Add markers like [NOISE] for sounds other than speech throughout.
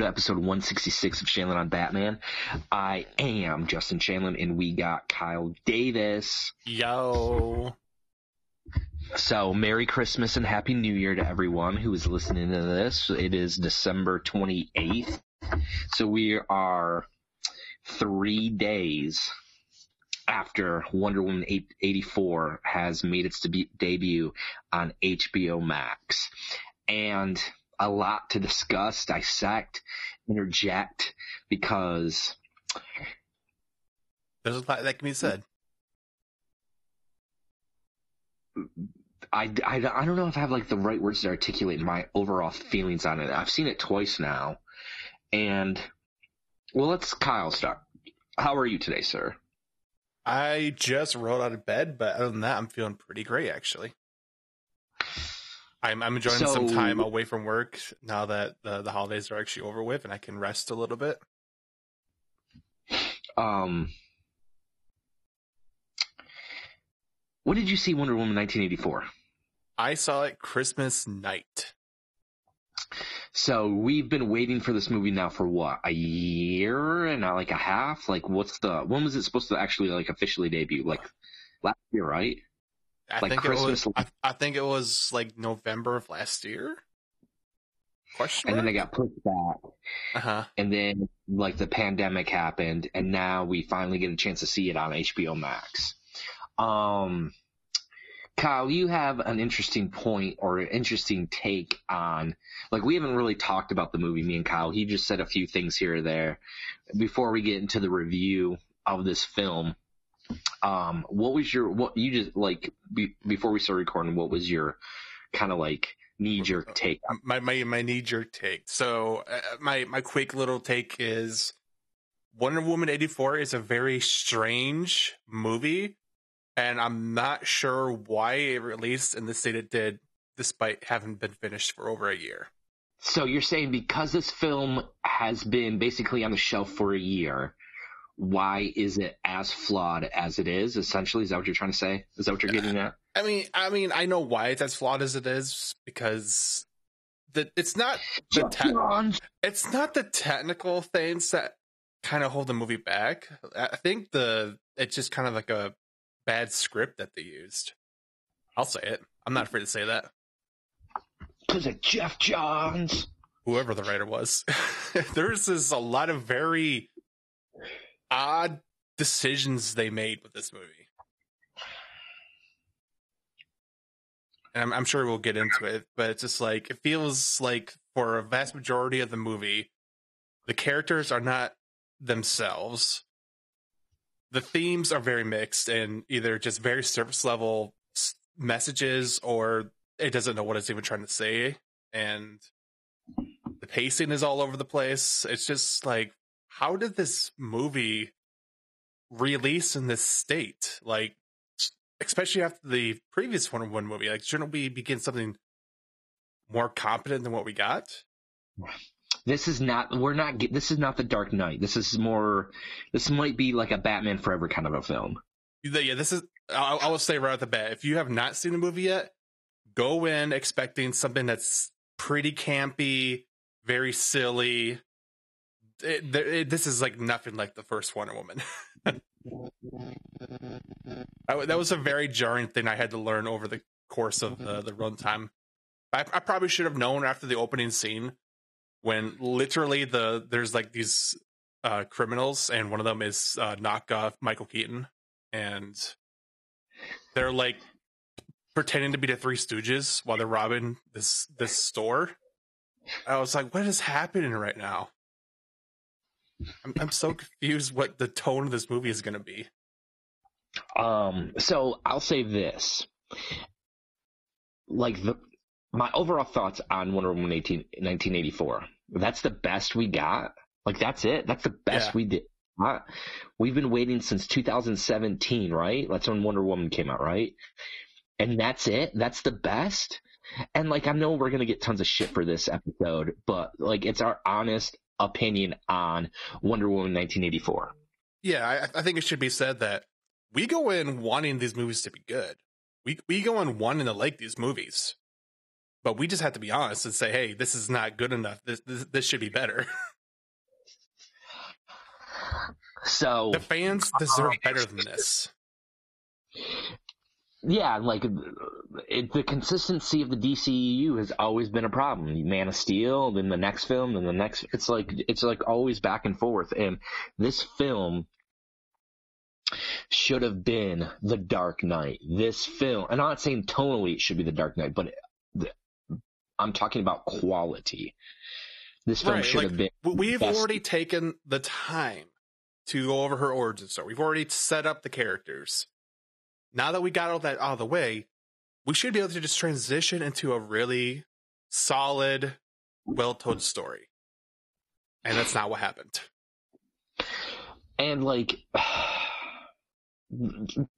welcome to episode 166 of Shanlin on Batman. I am Justin Shanlin, and we got Kyle Davis. Yo. So, Merry Christmas and Happy New Year to everyone who is listening to this. It is December 28th. So, we are three days after Wonder Woman 84 has made its debut on HBO Max. And a lot to discuss, dissect, interject, because There's a lot that can be said. I, I, I don't know if I have like the right words to articulate my overall feelings on it. I've seen it twice now. And, well, let's Kyle start. How are you today, sir? I just rolled out of bed, but other than that, I'm feeling pretty great actually. I'm I'm enjoying some time away from work now that the the holidays are actually over with, and I can rest a little bit. Um, what did you see Wonder Woman 1984? I saw it Christmas night. So we've been waiting for this movie now for what a year and not like a half. Like, what's the when was it supposed to actually like officially debut? Like last year, right? I Like think Christmas- it was. I, I think it was like November of last year. Question And then they got pushed back, Uh huh. and then like the pandemic happened, and now we finally get a chance to see it on HBO Max. Um, Kyle, you have an interesting point or an interesting take on like we haven't really talked about the movie. Me and Kyle, he just said a few things here or there before we get into the review of this film. Um, what was your what you just like be, before we started recording? What was your kind of like knee jerk take? my my my knee jerk take. So uh, my my quick little take is Wonder Woman eighty four is a very strange movie, and I'm not sure why it released in the state it did, despite having been finished for over a year. So you're saying because this film has been basically on the shelf for a year, why is it as flawed as it is? Essentially, is that what you're trying to say? Is that what you're getting at? I mean, I mean, I know why it's as flawed as it is because the it's not the te- it's not the technical things that kind of hold the movie back. I think the it's just kind of like a bad script that they used. I'll say it. I'm not afraid to say that. Because of Geoff Johns. Whoever the writer was, [LAUGHS] there's just a lot of very odd decisions they made with this movie. And I'm, I'm sure we'll get into it, but it's just like it feels like for a vast majority of the movie, the characters are not themselves. The themes are very mixed and either just very surface level messages or it doesn't know what it's even trying to say. And the pacing is all over the place. It's just like, how did this movie release in this state? Like, especially after the previous Wonder Woman movie, like, shouldn't we begin something more competent than what we got? This is not. We're not. This is not the Dark Knight. This is more. This might be like a Batman Forever kind of a film. Yeah, this is. I, I will say right off the bat, if you have not seen the movie yet, go in expecting something that's pretty campy, very silly. It, it, this is like nothing like the first Wonder Woman. [LAUGHS] I- that was a very jarring thing I had to learn over the course of uh, the runtime. I, I probably should have known after the opening scene when literally the there's like these uh, criminals and one of them is uh, knockoff Michael Keaton and they're like pretending to be the Three Stooges while they're robbing this this store. I was like, what is happening right now? I'm, I'm so confused what the tone of this movie is going to be. Um, so I'll say this. Like the my overall thoughts on Wonder Woman 18, 1984. That's the best we got. Like that's it. That's the best Yeah. we did. I, we've been waiting since 2017, right? That's when Wonder Woman came out, right? And that's it. That's the best. And like, I know we're gonna get tons of shit for this episode, but like, it's our honest opinion on Wonder Woman 1984. Yeah, I, I think it should be said that we go in wanting these movies to be good. We we go in wanting to like these movies, but we just have to be honest and say, hey, this is not good enough. This this, this should be better. [LAUGHS] So the fans deserve better than this. Yeah, like it, the consistency of the DCEU has always been a problem. Man of Steel, then the next film, then the next. It's like it's like always back and forth. And this film should have been The Dark Knight. This film, and I'm not saying tonally it should be The Dark Knight, but I'm talking about quality. This film Right, should like, have been. We've best- already taken the time to go over her origin story. We've already set up the characters. Now that we got all that out of the way, we should be able to just transition into a really solid, well told story. And that's not what happened. And like, [SIGHS]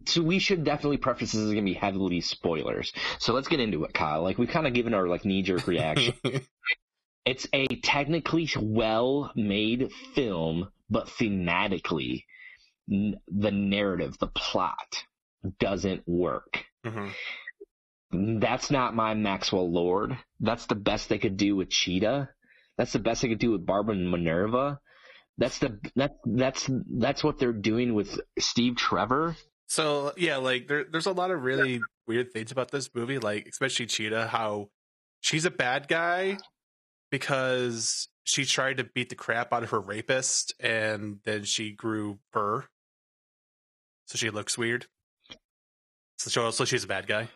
so we should definitely preface this is going to be heavily spoilers. So let's get into it, Kyle. Like we've kind of given our like knee jerk reaction. [LAUGHS] it's a technically well made film, but thematically, n- the narrative, the plot doesn't work. Mhm. That's not my Maxwell Lord. That's the best they could do with Cheetah. That's the best they could do with Barbara Minerva. That's the that's that's that's what they're doing with Steve Trevor. So yeah, like there, there's a lot of really weird things about this movie, like especially Cheetah, how she's a bad guy because she tried to beat the crap out of her rapist, and then she grew fur, so she looks weird. So, so she's a bad guy.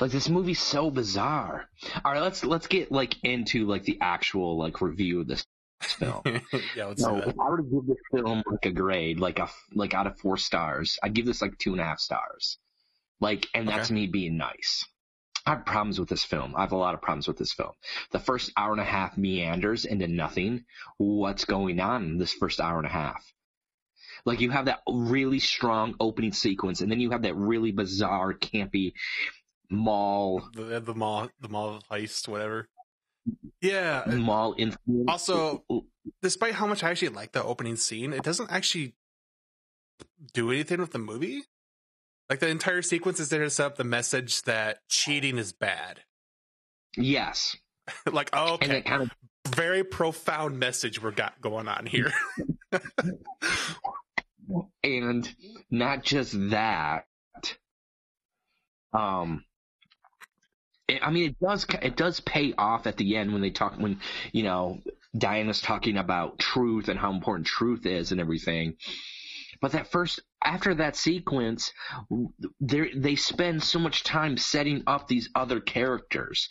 Like this movie's so bizarre. All right, let's let's get like into like the actual like review of this film. [LAUGHS] yeah, let's No, do that. if I were to give this film like a grade, like a like out of four stars, I'd give this like two and a half stars. Like, and that's Okay. me being nice. I have problems with this film. I have a lot of problems with this film. The first hour and a half meanders into nothing. What's going on in this first hour and a half? Like you have that really strong opening sequence, and then you have that really bizarre, campy mall The, the mall, the mall heist, whatever. Yeah. Uh, mall influence. Also, despite how much I actually like the opening scene, it doesn't actually do anything with the movie. Like the entire sequence is there to set up the message that cheating is bad. yes, [LAUGHS] like, oh, and okay, kind of very profound message we got going on here. [LAUGHS] and not just that um i mean it does it does pay off at the end when they talk when you know diana's talking about truth and how important truth is and everything. But that first after that sequence they they spend so much time setting up these other characters.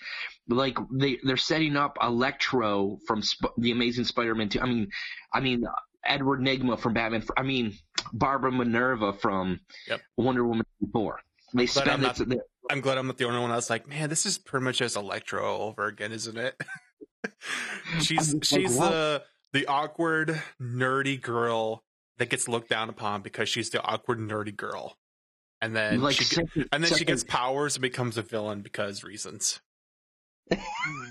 Like they they're setting up electro from Sp- the amazing spider-man 2 i mean i mean edward nygma from batman I mean barbara minerva from Yep. wonder woman 4 they Glad I'm spend not- it, I'm glad I'm not the only one. I was like, man, this is pretty much just Electro all over again, isn't it? [LAUGHS] she's I'm like, she's the the awkward nerdy girl that gets looked down upon because she's the awkward nerdy girl, and then like she get- such a- and then she gets powers and becomes a villain because reasons. [LAUGHS] Hmm.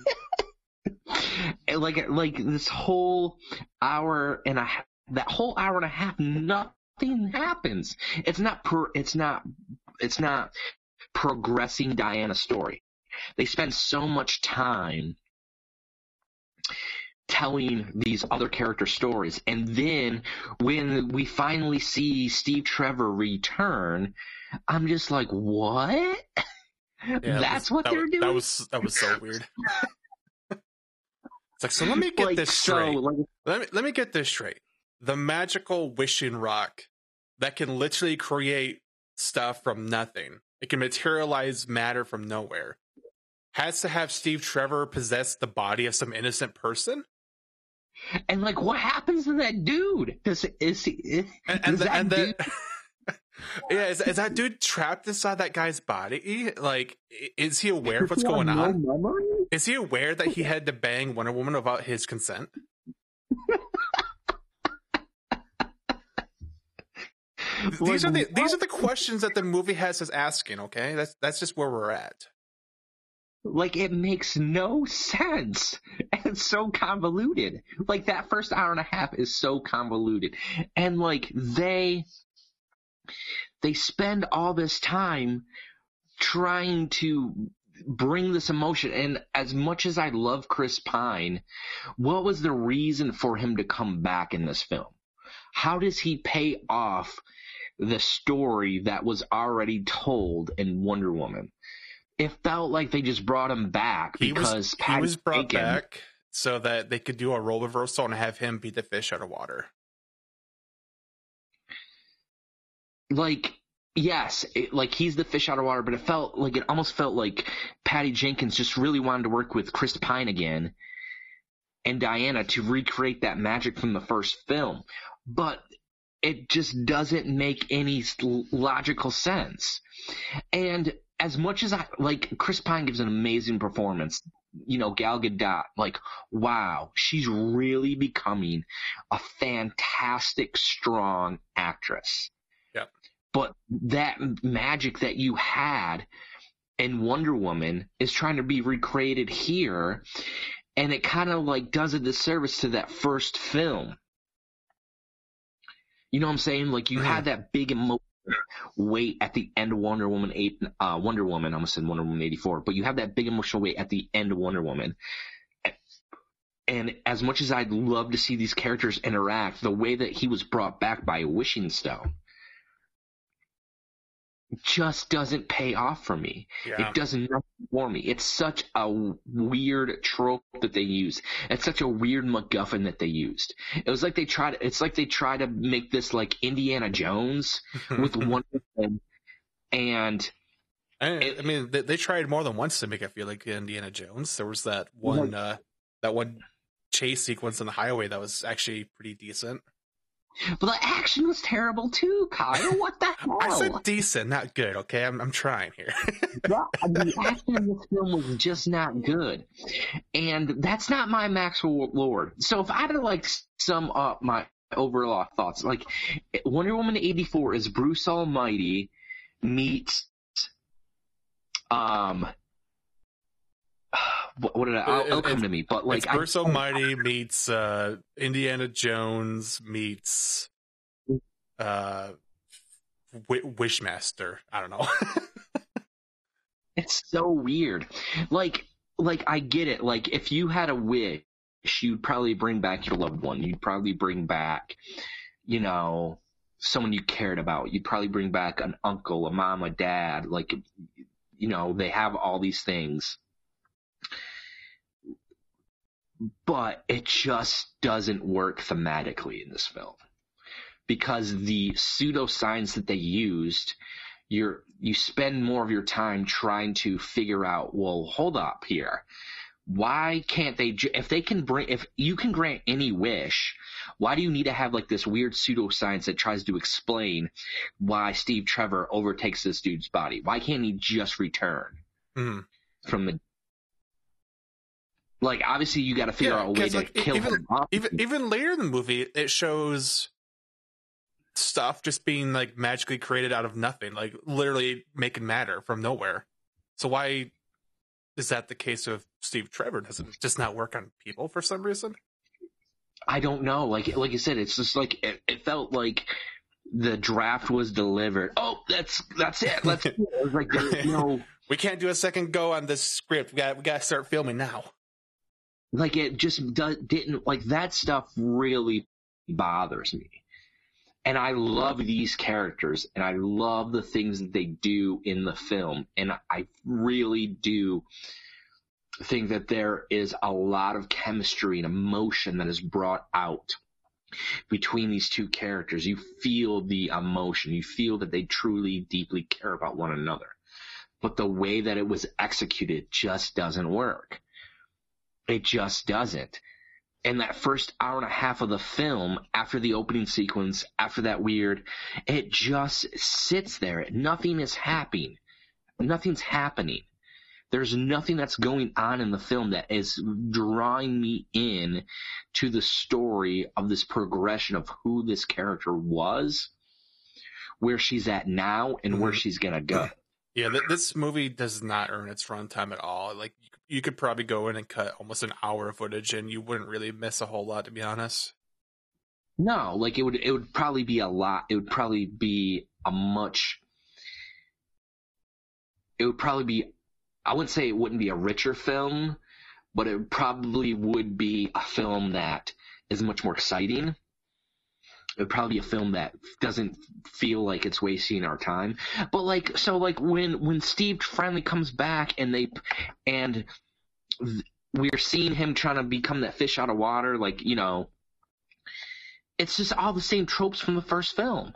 Like like this whole hour and a half, that whole hour and a half nothing happens. It's not per it's not it's not progressing diana's story. They spend so much time telling these other character stories. And then when we finally see steve trevor return i'm just like what? Yeah, that that's was- what that they're was- doing? That was that was so weird. [LAUGHS] it's like so. Let me get like, this so, straight. like, let me let me get this straight. The magical wishing rock that can literally create stuff from nothing. It can materialize matter from nowhere. Has to have Steve Trevor possess the body of some innocent person, And like, what happens to that dude? Does is he? Is, and and, the, and dude- that [LAUGHS] yeah, is, is that dude trapped inside that guy's body? Like, is he aware of what's going no on? Is he aware that he had to bang Wonder Woman without his consent? [LAUGHS] These are the these are the questions that the movie has us asking. Okay, that's that's just where we're at. Like it makes no sense. And it's so convoluted. Like that first hour and a half is so convoluted. And like they they spend all this time trying to bring this emotion and as much as I love Chris Pine, what was the reason for him to come back in this film? How does he pay off the story that was already told in Wonder Woman? it felt like they just brought him back He because was he was brought back so that they could do a role reversal and have him beat the fish out of water. like yes, it, like he's the fish out of water, but it felt like it almost felt like Patty Jenkins just really wanted to work with Chris Pine again and Diana to recreate that magic from the first film, but it just doesn't make any logical sense. And as much as I like, Chris Pine gives an amazing performance. You know, Gal Gadot, like, wow, she's really becoming a fantastic, strong actress. But that magic that you had in Wonder Woman is trying to be recreated here, and it kind of like does a disservice to that first film. You know what I'm saying? Like you had that big emotional weight at the end of Wonder Woman eight, uh, Wonder Woman. I almost said Wonder Woman eighty four, but you have that big emotional weight at the end of Wonder Woman. And as much as I'd love to see these characters interact, the way that he was brought back by a wishing stone just doesn't pay off for me. Yeah. It does nothing for me. It's such a weird trope that they use. It's such a weird MacGuffin that they used. It was like they tried. It's like they try to make this like Indiana Jones [LAUGHS] with one thing, and I, it- I mean, they, they tried more than once to make it feel like Indiana Jones. There was that one, uh, that one chase sequence on the highway that was actually pretty decent. But the action was terrible too, Kyle. What the hell? [LAUGHS] I said decent, not good. Okay, I'm I'm trying here. [LAUGHS] Yeah, the [LAUGHS] action in this film was just not good, and that's not my Maxwell Lord. So if I had to like sum up my overall thoughts, like Wonder Woman eighty four is Bruce Almighty meets um. What, what did I? I'll, it'll It- come to me, but like it's I- Bruce Almighty meets uh, Indiana Jones meets uh, w- Wishmaster. I don't know. [LAUGHS] It's so weird. Like, like I get it. Like, if you had a wish, you'd probably bring back your loved one. You'd probably bring back, you know, someone you cared about. You'd probably bring back an uncle, a mom, a dad. Like, you know, they have all these things. But it just doesn't work thematically in this film. Because the pseudoscience that they used you're you spend more of your time trying to figure out well hold up here why can't they if they can bring if you can grant any wish why do you need to have like this weird pseudoscience that tries to explain why steve trevor overtakes this dude's body why can't he just return Mhm. from the like obviously you got to figure Yeah, out a way to like, kill even- him off. even even later in the movie, it shows stuff just being like magically created out of nothing, like literally making matter from nowhere. So why is that the case of Steve Trevor? Does it just not work on people for some reason? I don't know. Like like I said, it's just like it, it felt like the draft was delivered. Oh, that's that's it. Let's. [LAUGHS] it. Like no We can't do a second go on this script. We got we got to start filming now. Like it just didn't like that stuff really bothers me. And I love these characters and I love the things that they do in the film and I really do think that there is a lot of chemistry and emotion that is brought out between these two characters. You feel the emotion. You feel that they truly deeply care about one another. But the way that it was executed just doesn't work. It just doesn't. And that first hour and a half of the film, after the opening sequence, after that weird, it just sits there. Nothing is happening. Nothing's happening. There's nothing that's going on in the film that is drawing me in to the story of this progression of who this character was, where she's at now and where Mhm. she's gonna go. Yeah, th- this movie does not earn its runtime at all. Like you could- probably go in and cut almost an hour of footage, and you wouldn't really miss a whole lot, to be honest. No, like it would it would probably be a lot. It would probably be a much. It would probably be. I wouldn't say it wouldn't be a richer film, but it probably would be a film that is much more exciting. It would probably be a film that doesn't feel like it's wasting our time. But like, so like when when Steve finally comes back and they and th- we're seeing him trying to become that fish out of water, like you know it's just all the same tropes from the first film.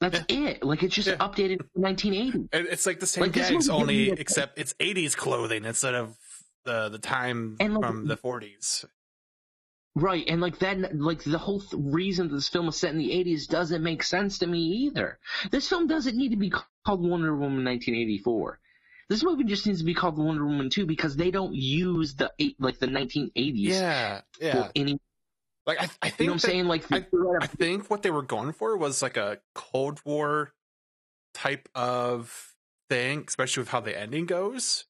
That's it. Like it's just Yeah. updated from 1980. It's like the same Like, gags, only except it's '80s clothing instead of the the time And, like, from the '40s. Right, and like that, like the whole th- reason this film is set in the 80s doesn't make sense to me either. This film doesn't need to be called Wonder Woman 1984. This movie just needs to be called Wonder Woman 2 because they don't use the eight, like the 1980s Yeah, yeah. any. Like I, I You know think what I'm saying? Like, I- I think what they were going for was like a Cold War type of thing, especially with how the ending goes.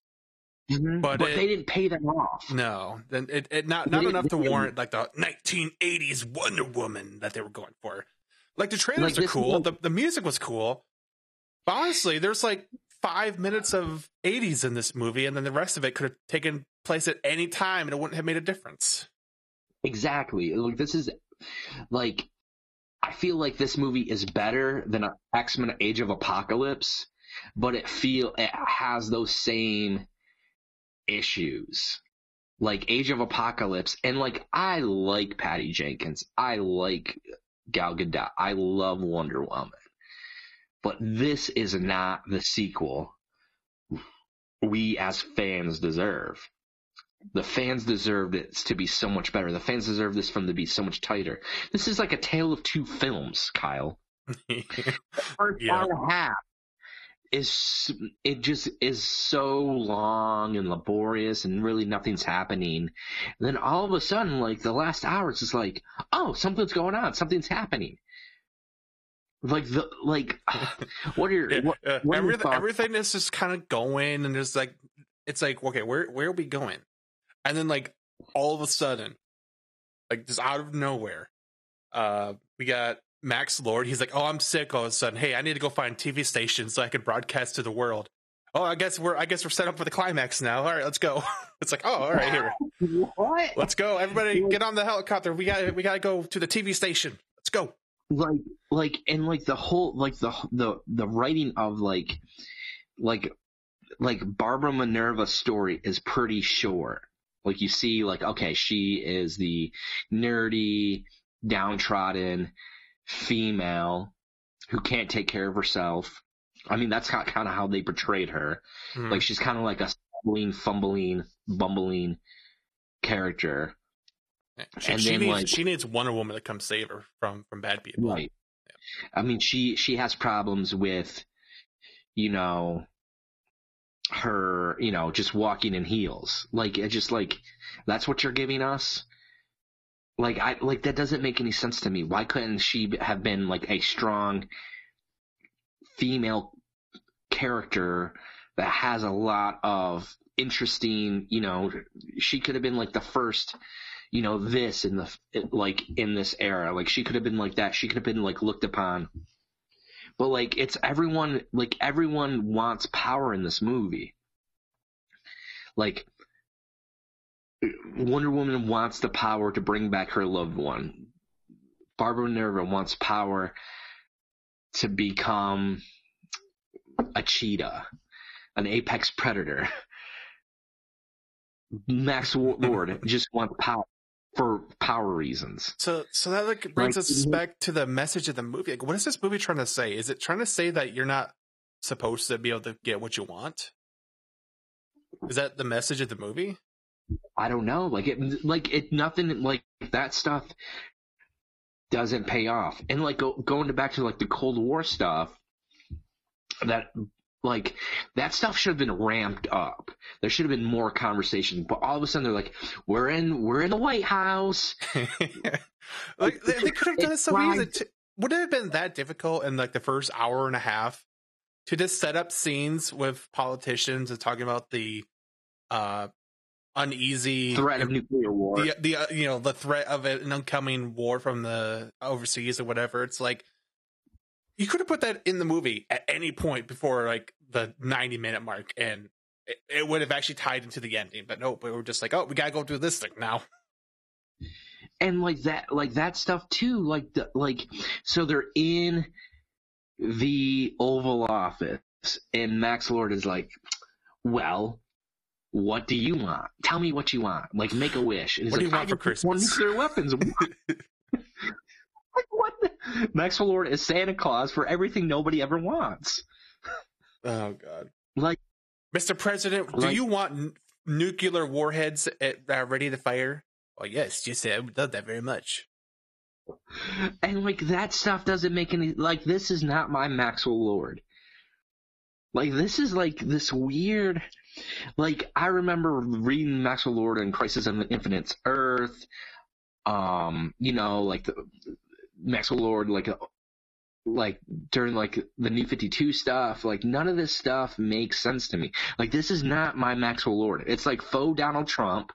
Mhm. but but, it- they didn't pay them off. No, then it, it not not didn't- enough to they didn't. warrant like the 1980s Wonder Woman that they were going for. Like the trailers Like, are cool, the the music was cool. But honestly, there's like five minutes of 80s in this movie, and then the rest of it could have taken place at any time, and it wouldn't have made a difference. Exactly. Like this is like I feel like this movie is better than X Men: Age of Apocalypse, but it feel it has those same issues. Like Age of Apocalypse, and like I like Patty Jenkins, I like Gal Gadot, I love Wonder Woman, but this is not the sequel we as fans deserve the fans deserved it to be so much better. The fans deserve this film to be so much tighter. This is like a tale of two films, Kyle. The [LAUGHS] First Yeah. hour and a half is it just is so long and laborious and really nothing's happening. And then all of a sudden, like the last hour, it's just like, oh, something's going on, something's happening. Like the like, [SIGHS] what are your what, what are your everything, thoughts? everything is just kind of going, and there's like, it's like, okay, where where are we going? And then like all of a sudden, like just out of nowhere, uh, we got Max Lord. He's like, oh, I'm sick. All of a sudden, hey, I need to go find TV stations so I can broadcast to the world. Oh, I guess we're I guess we're set up for the climax now. All right, let's go. [LAUGHS] It's like, oh, all right, here, [LAUGHS] what? let's go. Everybody, get on the helicopter. We got we got to go to the TV station. Let's go. like like and like the whole like the the the writing of like like like Barbara Minerva's story is pretty short. Like you see like okay, she is the nerdy, downtrodden female who can't take care of herself. I mean, that's kind of how they portrayed her. Mhm. Like she's kind of like a stumbling, fumbling, bumbling character. she, and she then, needs like- she needs Wonder Woman to come save her from from bad people. Right. I mean, she she has problems with, you know, her, you know, just walking in heels. Like it just like that's what you're giving us. Like I like that doesn't make any sense to me. Why couldn't she have been like a strong female character that has a lot of interesting, you know, she could have been like the first you know, this in the, like, in this era. Like, she could have been like that. She could have been, like, looked upon. But, like, it's everyone, like, everyone wants power in this movie. Like, Wonder Woman wants the power to bring back her loved one. Barbara Minerva wants power to become a cheetah, an apex predator. Max [LAUGHS] Lord just wants power for power reasons. So so that like brings Like, us back to the message of the movie. Like, what is this movie trying to say? Is it trying to say that you're not supposed to be able to get what you want? Is that the message of the movie? I don't know. Like it, like it, nothing like that stuff doesn't pay off. And like go, going to back to like the Cold War stuff, that like that stuff should have been ramped up. There should have been more conversation. But all of a sudden they're like, we're in, we're in the White House. [LAUGHS] like they, they could have done it so easy. To, would it have been that difficult in like the first hour and a half to just set up scenes with politicians and talking about the uh uneasy Threat of nuclear war. the the uh, you know the threat of an oncoming war from the overseas or whatever. It's like you could have put that in the movie at any point before like the ninety minute mark, and it, it would have actually tied into the ending. But nope, we were just like, oh, we gotta go do this thing now. and like that like that stuff too like the like so they're in the oval office and max lord is like well what do you want tell me what you want like make a wish What do you want "I for want Christmas?" nuclear weapons [LAUGHS] [LAUGHS] like what the- max lord is santa claus for everything nobody ever wants Oh god, like Mr. President, do you want n- nuclear warheads at, uh, ready to fire? Oh yes, just I would love that very much. And like that stuff doesn't make any like this is not my Maxwell Lord. Like this is like this weird like I remember reading Maxwell Lord and Crisis on the Infinite Earth. Um, you know, like the Maxwell Lord like like during like the new 52 stuff, like none of this stuff makes sense to me. Like this is not my Maxwell Lord. It's like faux Donald Trump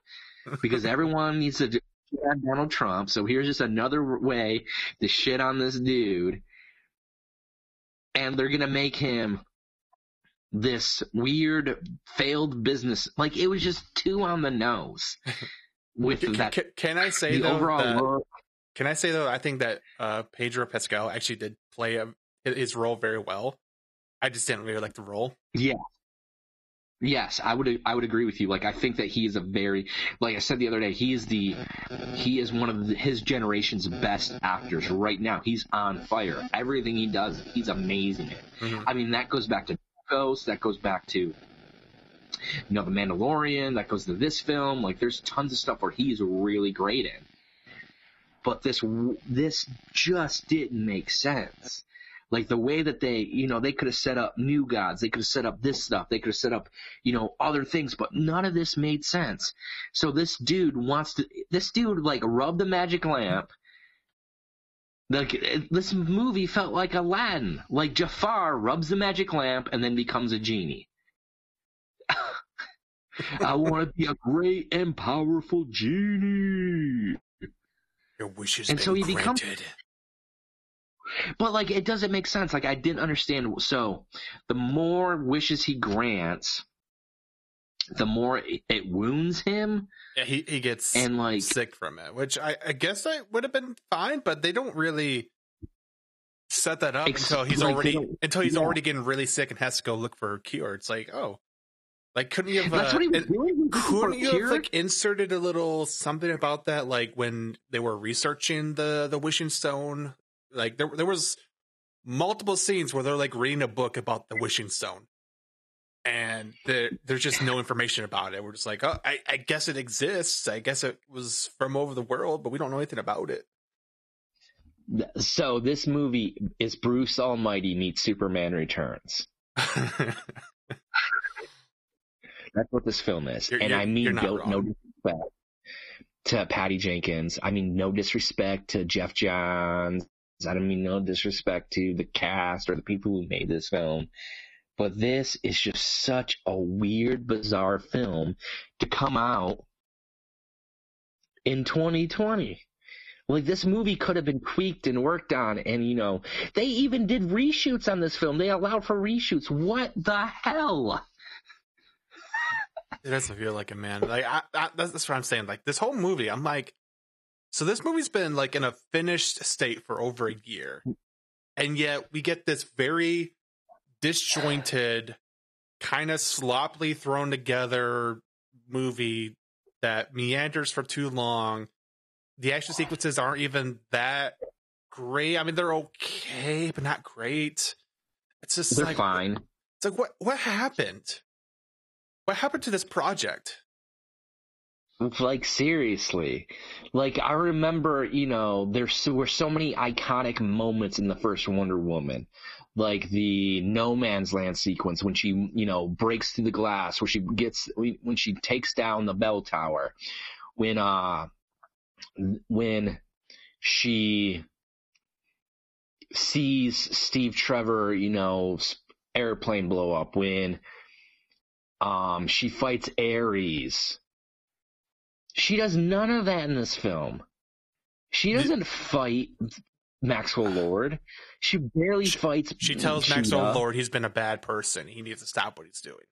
because [LAUGHS] everyone needs to shit Donald Trump. So here's just another way to shit on this dude. And they're gonna make him this weird failed business. Like it was just too on the nose [LAUGHS] with Can, that. can, can I say the though? overall that-. Can I say though? I think that uh, Pedro Pascal actually did play a, his role very well. I just didn't really like the role. Yeah. Yes, I would I would agree with you. Like I think that he is a very like I said the other day, he is the he is one of the, his generation's best actors right now. He's on fire. Everything he does, he's amazing. Mhm. I mean, that goes back to Ghost, that goes back to you know the Mandalorian, that goes to this film. Like there's tons of stuff where he's really great in. But this this just didn't make sense. Like the way that they, you know, they could have set up new gods, they could have set up this stuff, they could have set up, you know, other things, but none of this made sense. So this dude wants to, this dude like rubbed the magic lamp. Like this movie felt like Aladdin, like Jafar rubs the magic lamp and then becomes a genie. [LAUGHS] I want to be a great and powerful genie. Your wishes And been so he becomes- But like it doesn't make sense. Like I didn't understand. So the more wishes he grants, the more it, it wounds him. Yeah, he he gets And like sick from it, which I I guess I would have been fine, but they don't really set that up Ex- until he's like, already until he's yeah. already getting really sick and has to go look for a cure. It's like oh, like couldn't you have? that's uh, what he was doing. He was looking for couldn't you have like inserted a little something about that, like when they were researching the the wishing stone? Like there there was multiple scenes where they're like reading a book about the wishing stone. And there, there's just no information about it. We're just like, oh, I, I guess it exists. I guess it was from over the world, but we don't know anything about it. So this movie is Bruce Almighty meets Superman Returns. [LAUGHS] That's what this film is. You're- and you're- I mean no, no disrespect to Patty Jenkins. I mean no disrespect to Geoff Johns. I don't mean no disrespect to the cast or the people who made this film. But this is just such a weird, bizarre film to come out in 2020. Like this movie could have been tweaked and worked on, and you know they even did reshoots on this film. They allowed for reshoots. What the hell? It doesn't feel like a man. Like I, I, that's, that's what I'm saying. Like this whole movie, I'm like, so this movie's been like in a finished state for over a year, and yet we get this very disjointed, kind of sloppily thrown together movie that meanders for too long. The action sequences aren't even that great. I mean, they're okay, but not great. It's just They're like fine. it's like what what happened? What happened to this project? Like seriously, like I remember, you know, there were so many iconic moments in the first Wonder Woman, like the No Man's Land sequence when she, you know, breaks through the glass, where she gets when she takes down the bell tower, when uh, when she sees Steve Trevor, you know, airplane blow up, when um she fights Ares. She does none of that in this film. She doesn't fight Maxwell Lord. She barely fights. She tells Cheetah. Maxwell Lord he's been a bad person. He needs to stop what he's doing.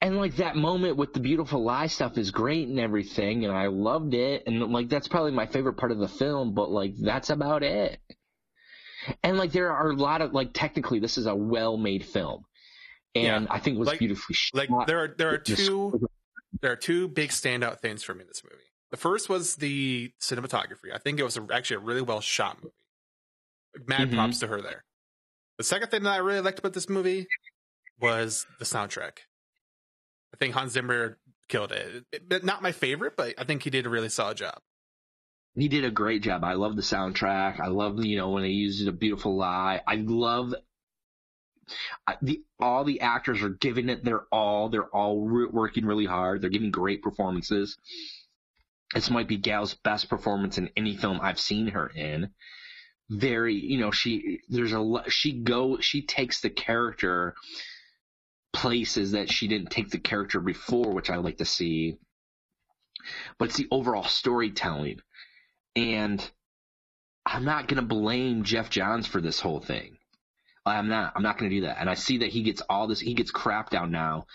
And like that moment with the beautiful lie stuff is great and everything, and I loved it, and like that's probably my favorite part of the film. But like that's about it. And like there are a lot of like technically this is a well-made film, and I think it was Like- beautifully shot. Like there are there are two there are two big standout things for me in this movie. The first was the cinematography. I think it was a, actually a really well shot movie. Mad Mhm. props to her there. The second thing that I really liked about this movie was the soundtrack. I think Hans Zimmer killed it. It- Not my favorite, but I think he did a really solid job. He did a great job. I love the soundtrack. I love, you know, when they used a beautiful lie. I love the all the actors are giving it their all. They're all re- working really hard. They're giving great performances. This might be Gal's best performance in any film I've seen her in. Very, you know, she there's a she go she takes the character places that she didn't take the character before, which I like to see. But it's the overall storytelling. And I'm not to blame Geoff Johns for this whole thing. I'm not. I'm not going to do that. And I see that he gets all this. He gets crap down now.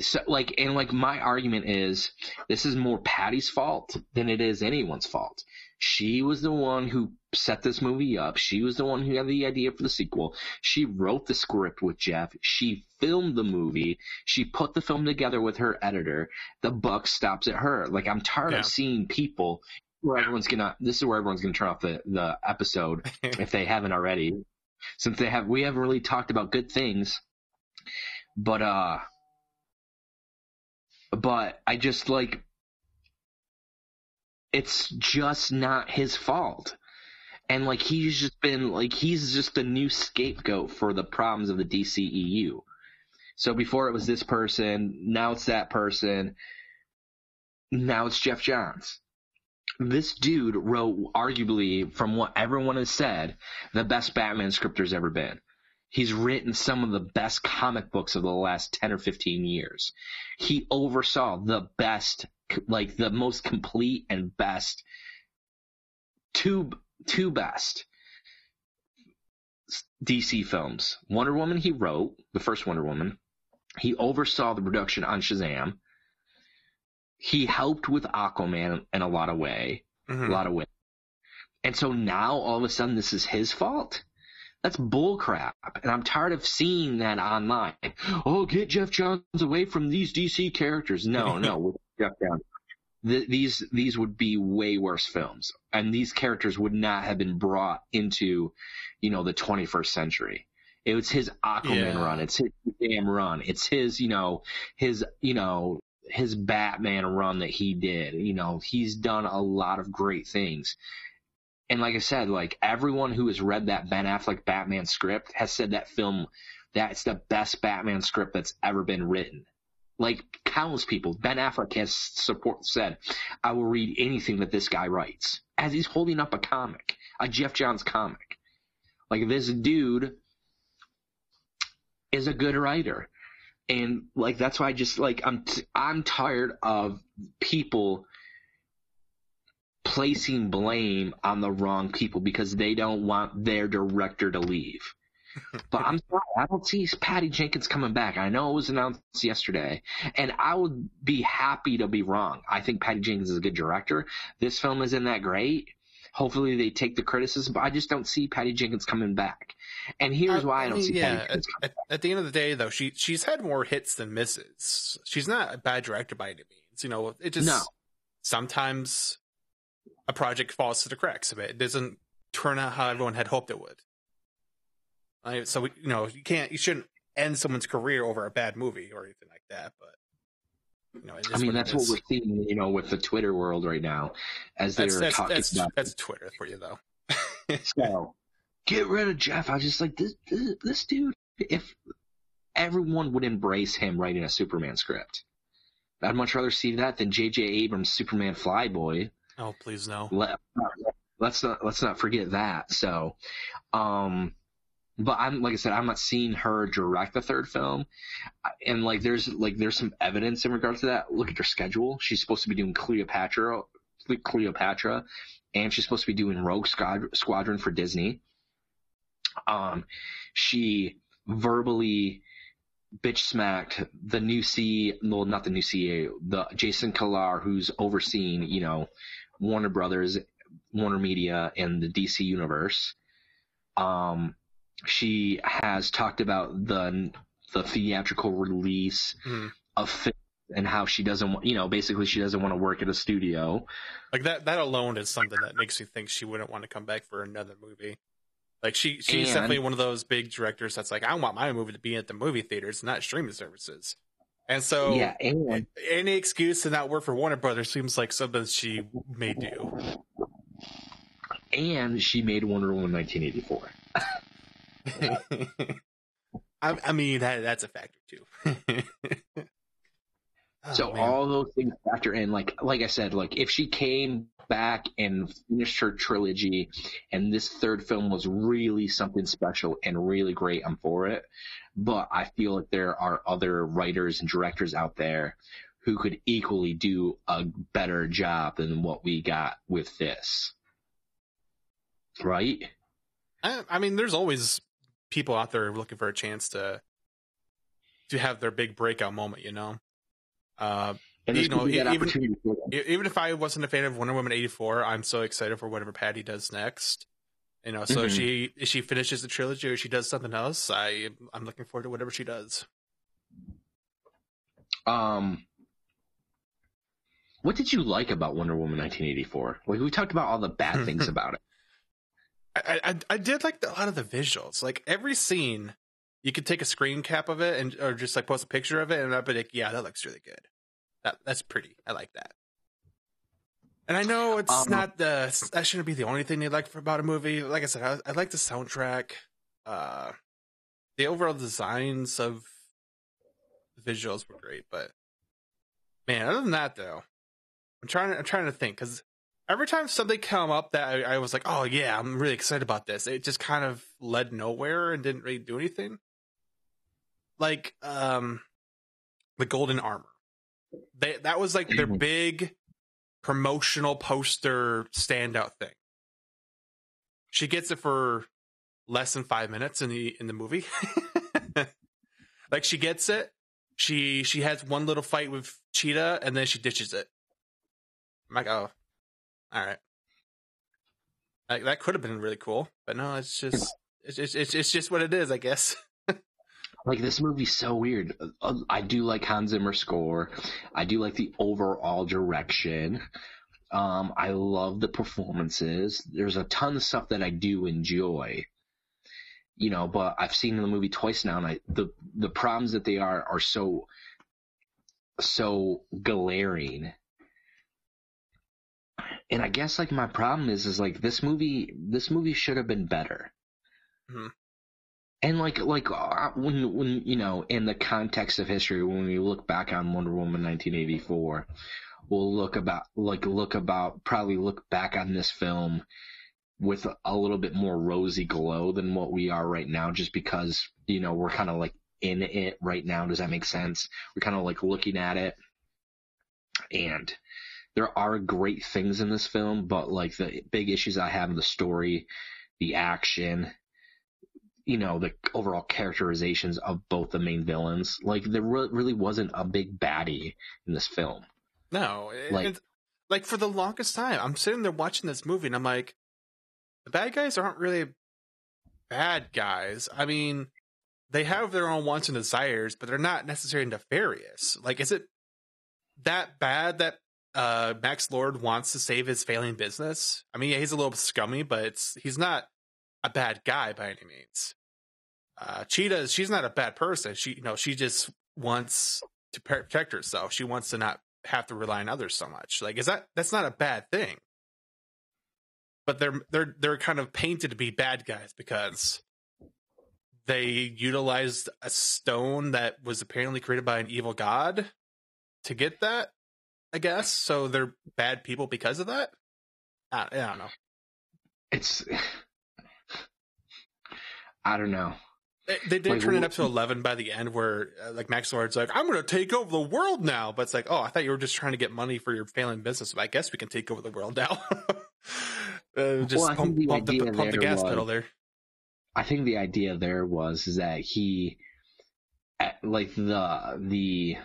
So, like, and like, my argument is this is more Patty's fault than it is anyone's fault. She was the one who set this movie up. She was the one who had the idea for the sequel. She wrote the script with Geoff. She filmed the movie. She put the film together with her editor. The buck stops at her. Like, I'm tired Yeah. of seeing people where everyone's gonna. This is where everyone's gonna turn off the the episode [LAUGHS] if they haven't already. Since they have, we haven't really talked about good things, but uh, but I just like, it's just not his fault, and like he's just been like he's just a new scapegoat for the problems of the DCEU. So before it was this person, now it's that person, now it's Geoff Johns this dude wrote arguably from what everyone has said the best batman script there's ever been. He's written some of the best comic books of the last 10 or 15 years. He oversaw the best like the most complete and best two two best dc films. Wonder woman he wrote the first wonder woman. He oversaw the production on shazam he helped with Aquaman in a lot of way, Mhm. a lot of way. And so now all of a sudden this is his fault? That's bullcrap. And I'm tired of seeing that online. Oh, get Geoff Johns away from these DC characters. No, [LAUGHS] no, with Geoff Johns. Th- these these would be way worse films, and these characters would not have been brought into, you know, the 21st century. It was his Aquaman Yeah. run. It's his damn run. It's his, you know, his, you know, his Batman run that he did. You know, he's done a lot of great things. And like I said, like everyone who has read that Ben Affleck Batman script has said that film that's the best Batman script that's ever been written. Like countless people, Ben Affleck has support said, I will read anything that this guy writes. As he's holding up a comic, a Geoff Johns comic. Like this dude is a good writer and like that's why I just like I'm t- I'm tired of people placing blame on the wrong people because they don't want their director to leave. [LAUGHS] but I'm sorry, I don't see Patty Jenkins coming back. I know it was announced yesterday, and I would be happy to be wrong. I think Patty Jenkins is a good director. This film isn't that great. Hopefully they take the criticism, but I just don't see Patty Jenkins coming back. And here's why I don't mean, see yeah, Patty Jenkins at, at, at the end of the day, though, she she's had more hits than misses. She's not a bad director by any means. You know, it just No. sometimes a project falls to the cracks of it. It doesn't turn out how everyone had hoped it would. I, so we, you know, you can't, you shouldn't end someone's career over a bad movie or anything like that. But you know, I mean, what that's what we're seeing, you know, with the Twitter world right now, as they're talking that's, about. that's Twitter for you, though. So, get rid of Geoff. I was just like, this, this, this dude, if everyone would embrace him writing a Superman script, I'd much rather see that than J.J. Abrams' Superman Flyby. Oh, please no. Let, let's not let's not forget that. So, um, but I'm like I said, I'm not seeing her direct the third film, and like there's like there's some evidence in regards to that. Look at her schedule; she's supposed to be doing Cleopatra, Cleopatra, and she's supposed to be doing Rogue Squadron for Disney. Um, she verbally bitch smacked the new C, well, not the new CA, the Jason Kilar, who's overseeing, you know, Warner Brothers, Warner Media, and the DC universe. Um, she has talked about the the theatrical release Mhm. of films and how she doesn't, want, you know, basically she doesn't want to work at a studio. Like that that alone is something that makes me think she wouldn't want to come back for another movie. Like she she's And- definitely one of those big directors that's like, I want my movie to be at the movie theaters, not streaming services. And so yeah, and any excuse to not work for Warner Brothers seems like something she may do. and she made Wonder Woman 1984. [LAUGHS] [LAUGHS] I, I mean that that's a factor too. [LAUGHS] Oh, So man. all those things factor in. Like like I said, like if she came back and finished her trilogy, and this third film was really something special and really great, I'm for it. But I feel like there are other writers and directors out there who could equally do a better job than what we got with this. Right? I, I mean, there's always people out there looking for a chance to to have their big breakout moment. You know, uh, You know, gonna be that even- opportunity for them. even if I wasn't a fan of Wonder Woman eighty four, I'm so excited for whatever Patty does next. You know, so if Mhm. she if she finishes the trilogy or she does something else, I I'm looking forward to whatever she does. Um, what did you like about Wonder Woman 1984? Like we talked about all the bad [LAUGHS] things about it. I, I I did like the, a lot of the visuals. Like every scene, you could take a screen cap of it and or just like post a picture of it, and I'd be like, "Yeah, that looks really good. That that's pretty. I like that." And I know it's Um, not the that shouldn't be the only thing you like for about a movie. Like I said, I, I like the soundtrack, uh, the overall designs of the visuals were great, but man, other than that though, I'm trying to I'm trying to think because every time something come up that I, I was like, oh yeah, I'm really excited about this, it just kind of led nowhere and didn't really do anything. Like um, the golden armor, they that was like their Mhm. big promotional poster standout thing. She gets it for less than five minutes in the in the movie. [LAUGHS] like she gets it, she she has one little fight with Cheetah, and then she ditches it. I'm like, oh, all right. Like that could have been really cool, but no, it's just it's it's it's, it's just what it is, I guess. [LAUGHS] Like this movie's so weird. Uh, I do like Hans Zimmer's score. I do like the overall direction. Um, I love the performances. There's a ton of stuff that I do enjoy. You know, but I've seen the movie twice now, and I the the problems that they are are so so glaring. And I guess like my problem is is like this movie this movie should have been better. Mhm. And like like uh, when when you know in the context of history when we look back on Wonder Woman 1984 we'll look about like look about probably look back on this film with a little bit more rosy glow than what we are right now just because you know we're kind of like in it right now does that make sense we're kind of like looking at it and there are great things in this film but like the big issues i have in the story the action you know the overall characterizations of both the main villains like there re- really wasn't a big baddie in this film No, Like- like for the longest time, I'm sitting there watching this movie, and I'm like, the bad guys aren't really bad guys. I mean, they have their own wants and desires, but they're not necessarily nefarious. Like, is it that bad that uh, Max Lord wants to save his failing business? I mean, yeah, he's a little scummy, but he's not a bad guy by any means. Uh, Cheetah, she's not a bad person. She, you know, she just wants to protect herself. She wants to not have to rely on others so much. Like, is that that's not a bad thing? But they're they're they're kind of painted to be bad guys because they utilized a stone that was apparently created by an evil god to get that. I guess so. They're bad people because of that. I, I don't know. it's I don't know. They, they did Like, turn it up to 11 by the end where uh, like Max Lord's like, I'm going to take over the world now. But it's like, oh, I thought you were just trying to get money for your failing business. But I guess we can take over the world now. [LAUGHS] uh, just Well, pump, the pump, the, pump the gas was- pedal there. I think the idea there was is that he, like the the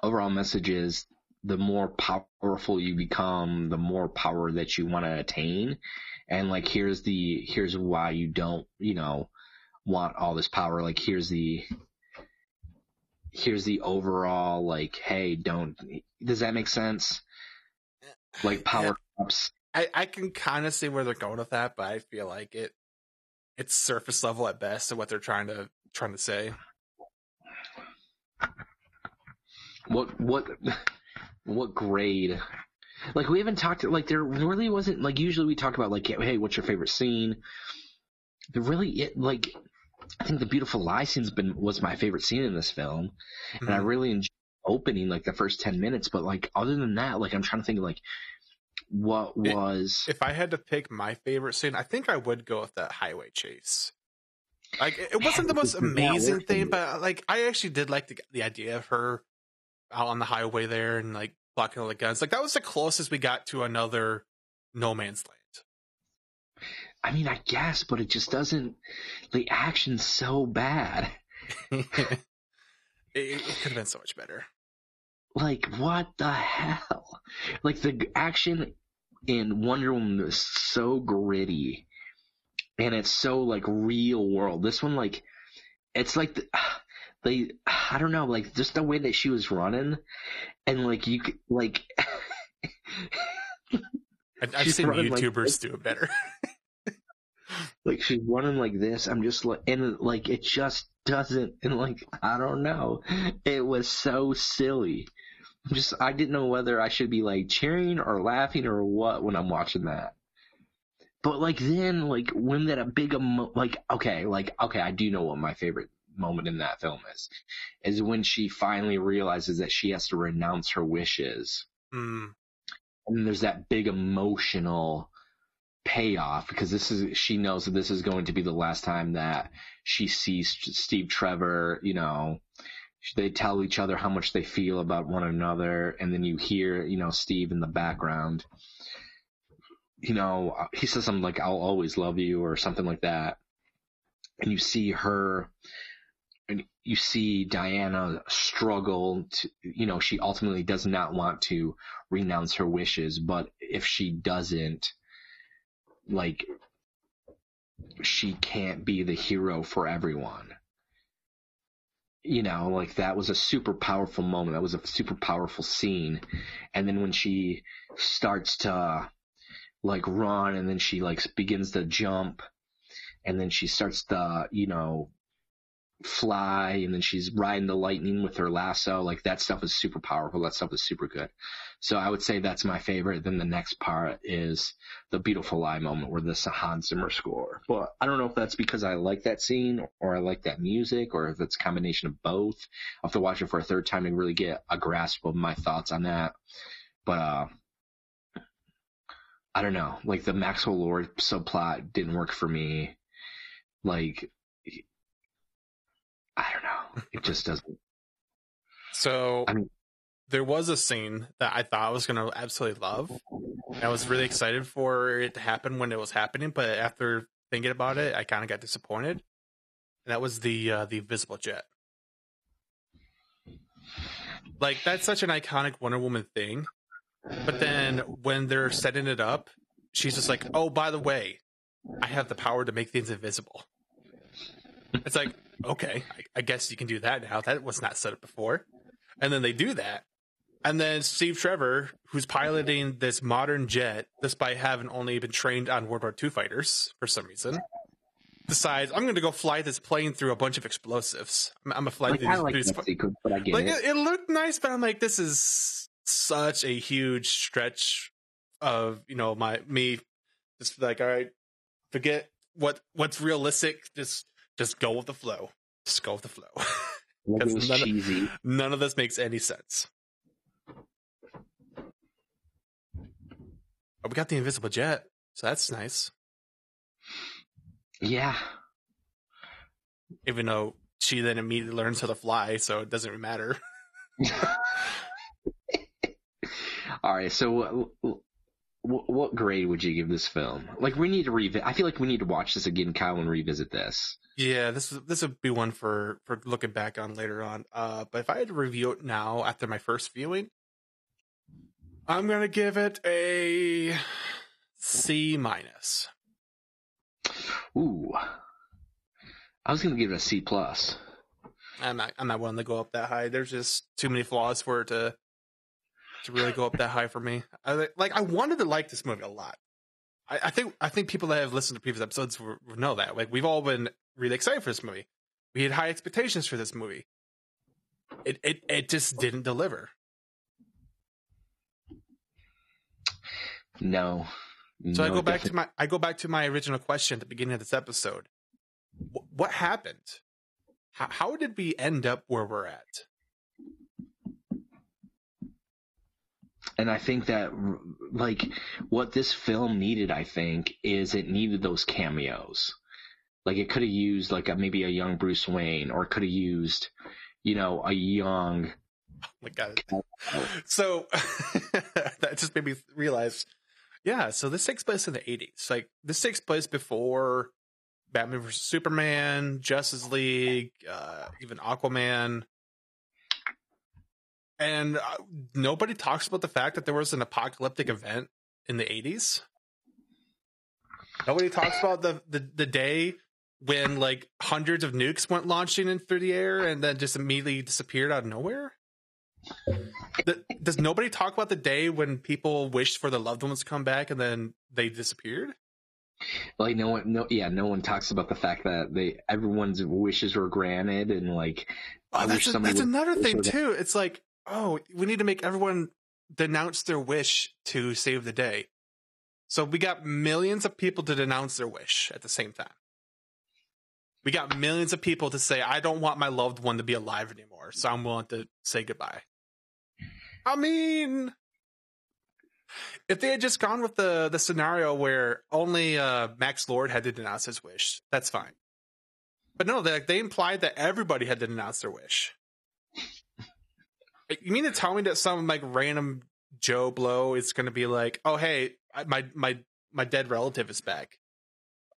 overall message is the more powerful you become, the more power that you want to attain, and like here's the here's why you don't you know want all this power. Like here's the here's the overall like hey don't does that make sense? Like power ups. I, I can kind of see where they're going with that, but I feel like it it's surface level at best of what they're trying to trying to say. What what what grade? Like we haven't talked. Like there really wasn't. Like usually we talk about like, hey, what's your favorite scene? There really, it like, I think the beautiful lie scene's been was my favorite scene in this film, and I Mhm. really enjoyed opening like the first ten minutes. But like other than that, like I'm trying to think like what was. If I had to pick my favorite scene, I think I would go with that highway chase. Like it it wasn't the most amazing thing, but like I actually did like the the idea of her out on the highway there and like blocking all the guns. Like that was the closest we got to another No Man's Land. I mean, I guess, but it just doesn't. The action's so bad. [LAUGHS] [LAUGHS] It, it could have been so much better. like what the hell like the action in wonder woman is so gritty and it's so like real world this one like it's like the, [SIGHS] they i don't know like just the way that she was running and like you could like [LAUGHS] I've She's seen like YouTubers this. do it better. [LAUGHS] like she's running like this i'm just like and like it just doesn't [LAUGHS] and like i don't know it was so silly I'm just i didn't know whether i should be like cheering or laughing or what when i'm watching that but like then like when that a big emo- like okay like okay i do know what my favorite moment in that film is is when she finally realizes that she has to renounce her wishes Mm, and there's that big emotional payoff because this is she knows that this is going to be the last time that she sees Steve Trevor, you know, they tell each other how much they feel about one another and then you hear, you know, Steve in the background. You know, he says something like I'll always love you or something like that. And you see her and you see Diana struggle to, you know, she ultimately does not want to renounce her wishes, but if she doesn't, like, she can't be the hero for everyone. You know, like that was a super powerful moment. That was a super powerful scene. And then when she starts to like run and then she like begins to jump and then she starts to, you know, fly and then she's riding the lightning with her lasso. Like that stuff is super powerful. That stuff is super good. So I would say that's my favorite. Then the next part is the beautiful lie moment where the Hans Zimmer score. But I don't know if that's because I like that scene or I like that music or if it's a combination of both. I'll have to watch it for a third time to really get a grasp of my thoughts on that. But uh I don't know. Like the Maxwell Lord subplot didn't work for me. Like I. It just doesn't. so I mean- there was a scene that I thought I was going to absolutely love. I was really excited for it to happen when it was happening, but after thinking about it, I kind of got disappointed. And that was the uh, the invisible jet. Like that's such an iconic Wonder Woman thing. But then when they're setting it up, she's just like, "Oh, by the way, I have the power to make things invisible." It's like, okay, I, I guess you can do that now. That was not set up before. And then they do that. And then Steve Trevor, who's piloting this modern jet, despite having only been trained on World War II fighters for some reason, decides, I'm going to go fly this plane through a bunch of explosives. I'm, I'm going to fly Like through I like these sequence, but I get like it. it, it looked nice, but I'm like, this is such a huge stretch of you know my me just like all right, forget what what's realistic. Just just go with the flow. Just go with the flow. [LAUGHS] Because none of- None of this makes any sense. But we got the invisible jet, so that's nice. Yeah. Even though she then immediately learns how to fly, so it doesn't matter. [LAUGHS] All right. So, what, what grade would you give this film? Like, we need to revisit. I feel like we need to watch this again, Kyle, and revisit this. Yeah, this this would be one for for looking back on later on. Uh, but if I had to review it now after my first viewing, I'm gonna give it a C minus. Ooh. I was gonna give it a C plus. I'm not I'm not willing to go up that high. There's just too many flaws for it to to really go up that high for me. I, like I wanted to like this movie a lot. I, I think I think people that have listened to previous episodes will, will know that. Like we've all been really excited for this movie. We had high expectations for this movie. It it it just didn't deliver. No. So I No, go back to my I go back to my original question at the beginning of this episode. Wh- what happened? How, how did we end up where we're at? And I think that, like, what this film needed, I think, is it needed those cameos. Like, it could have used, like, a, maybe a young Bruce Wayne, or it could have used, you know, a young. Oh my god! So [LAUGHS] that just made me realize. Yeah, so this takes place in the '80s. Like this takes place before Batman vs Superman, Justice League, uh, even Aquaman. And uh, nobody talks about the fact that there was an apocalyptic event in the 80s. Nobody talks about the, the, the day when like hundreds of nukes went launching in through the air and then just immediately disappeared out of nowhere. The- does nobody talk about the day when people wished for their loved ones to come back and then they disappeared? Like, no one, no, yeah, no one talks about the fact that they, everyone's wishes were granted, and, like, Oh, that's, a- that's would- another thing too. It's like, oh, we need to make everyone denounce their wish to save the day. So we got millions of people to denounce their wish at the same time. We got millions of people to say, I don't want my loved one to be alive anymore, so I'm willing to say goodbye. I mean, if they had just gone with the the scenario where only uh, Max Lord had to denounce his wish, that's fine. But no, they they implied that everybody had to denounce their wish. You mean to tell me that some like random Joe Blow is going to be like, "Oh, hey, my my my dead relative is back.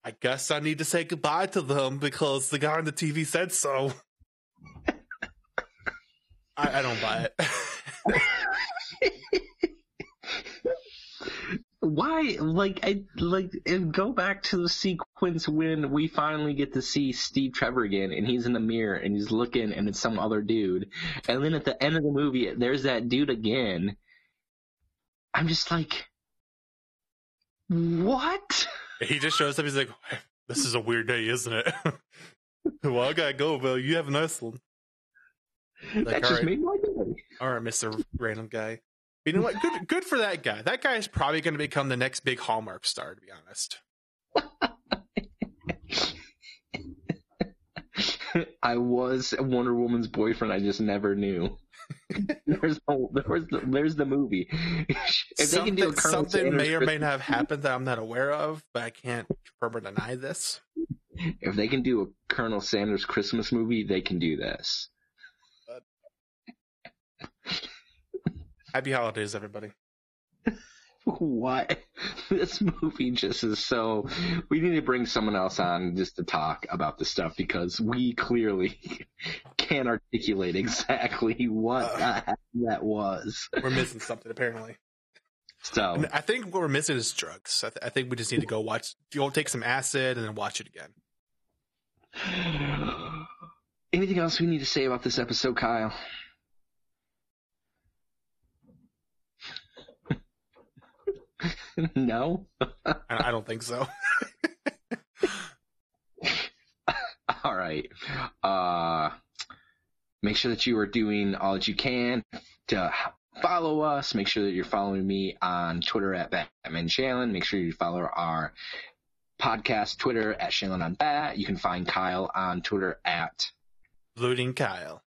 I guess I need to say goodbye to them because the guy on the TV said so." [LAUGHS] I, I don't buy it. [LAUGHS] why like i like and go back to the sequence when we finally get to see steve trevor again and he's in the mirror and he's looking and it's some other dude and then at the end of the movie there's that dude again i'm just like what he just shows up. He's like, "This is a weird day, isn't it?" [LAUGHS] well, I gotta go, Bill. You have a nice one. Like, that just right. made my day All right, Mister Random Guy. You know what? Good, good for that guy. That guy is probably going to become the next big Hallmark star. To be honest, i was wonder woman's boyfriend i just never knew [LAUGHS] there's no, there's the, there's the movie [LAUGHS] if they can do something, may or may not have happened that I'm not aware of, but I can't confirm or deny this. If they can do a Colonel Sanders Christmas movie, they can do this. Happy holidays, everybody. What? [LAUGHS] This movie just is so. We need to bring someone else on just to talk about this stuff because we clearly [LAUGHS] can't articulate exactly what uh, heck that was. We're missing something apparently. So, And I think what we're missing is drugs. I, th- I think we just need to go watch. You'll take some acid and then watch it again. [GASPS] anything else we need to say about this episode, Kyle? [LAUGHS] no? I, I don't think so. [LAUGHS] All right. Uh, make sure that you are doing all that you can to follow us. Make sure that you're following me on Twitter at Batman Shannon. Make sure you follow our podcast Twitter at Shannon on Bat. You can find Kyle on Twitter at. Looting Kyle.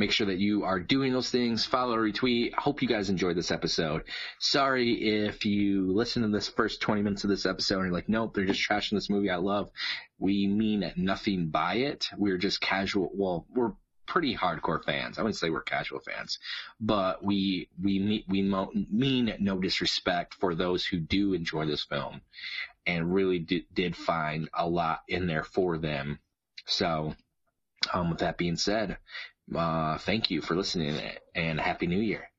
Make sure that you are doing those things. Follow, or retweet. Hope you guys enjoyed this episode. Sorry if you listen to this first 20 minutes of this episode and you're like, nope, they're just trashing this movie I love. We mean nothing by it. We're just casual. Well, we're pretty hardcore fans. I wouldn't say we're casual fans, but we we we mean no disrespect for those who do enjoy this film and really did find a lot in there for them. So, um, with that being said, uh, thank you for listening and happy new year.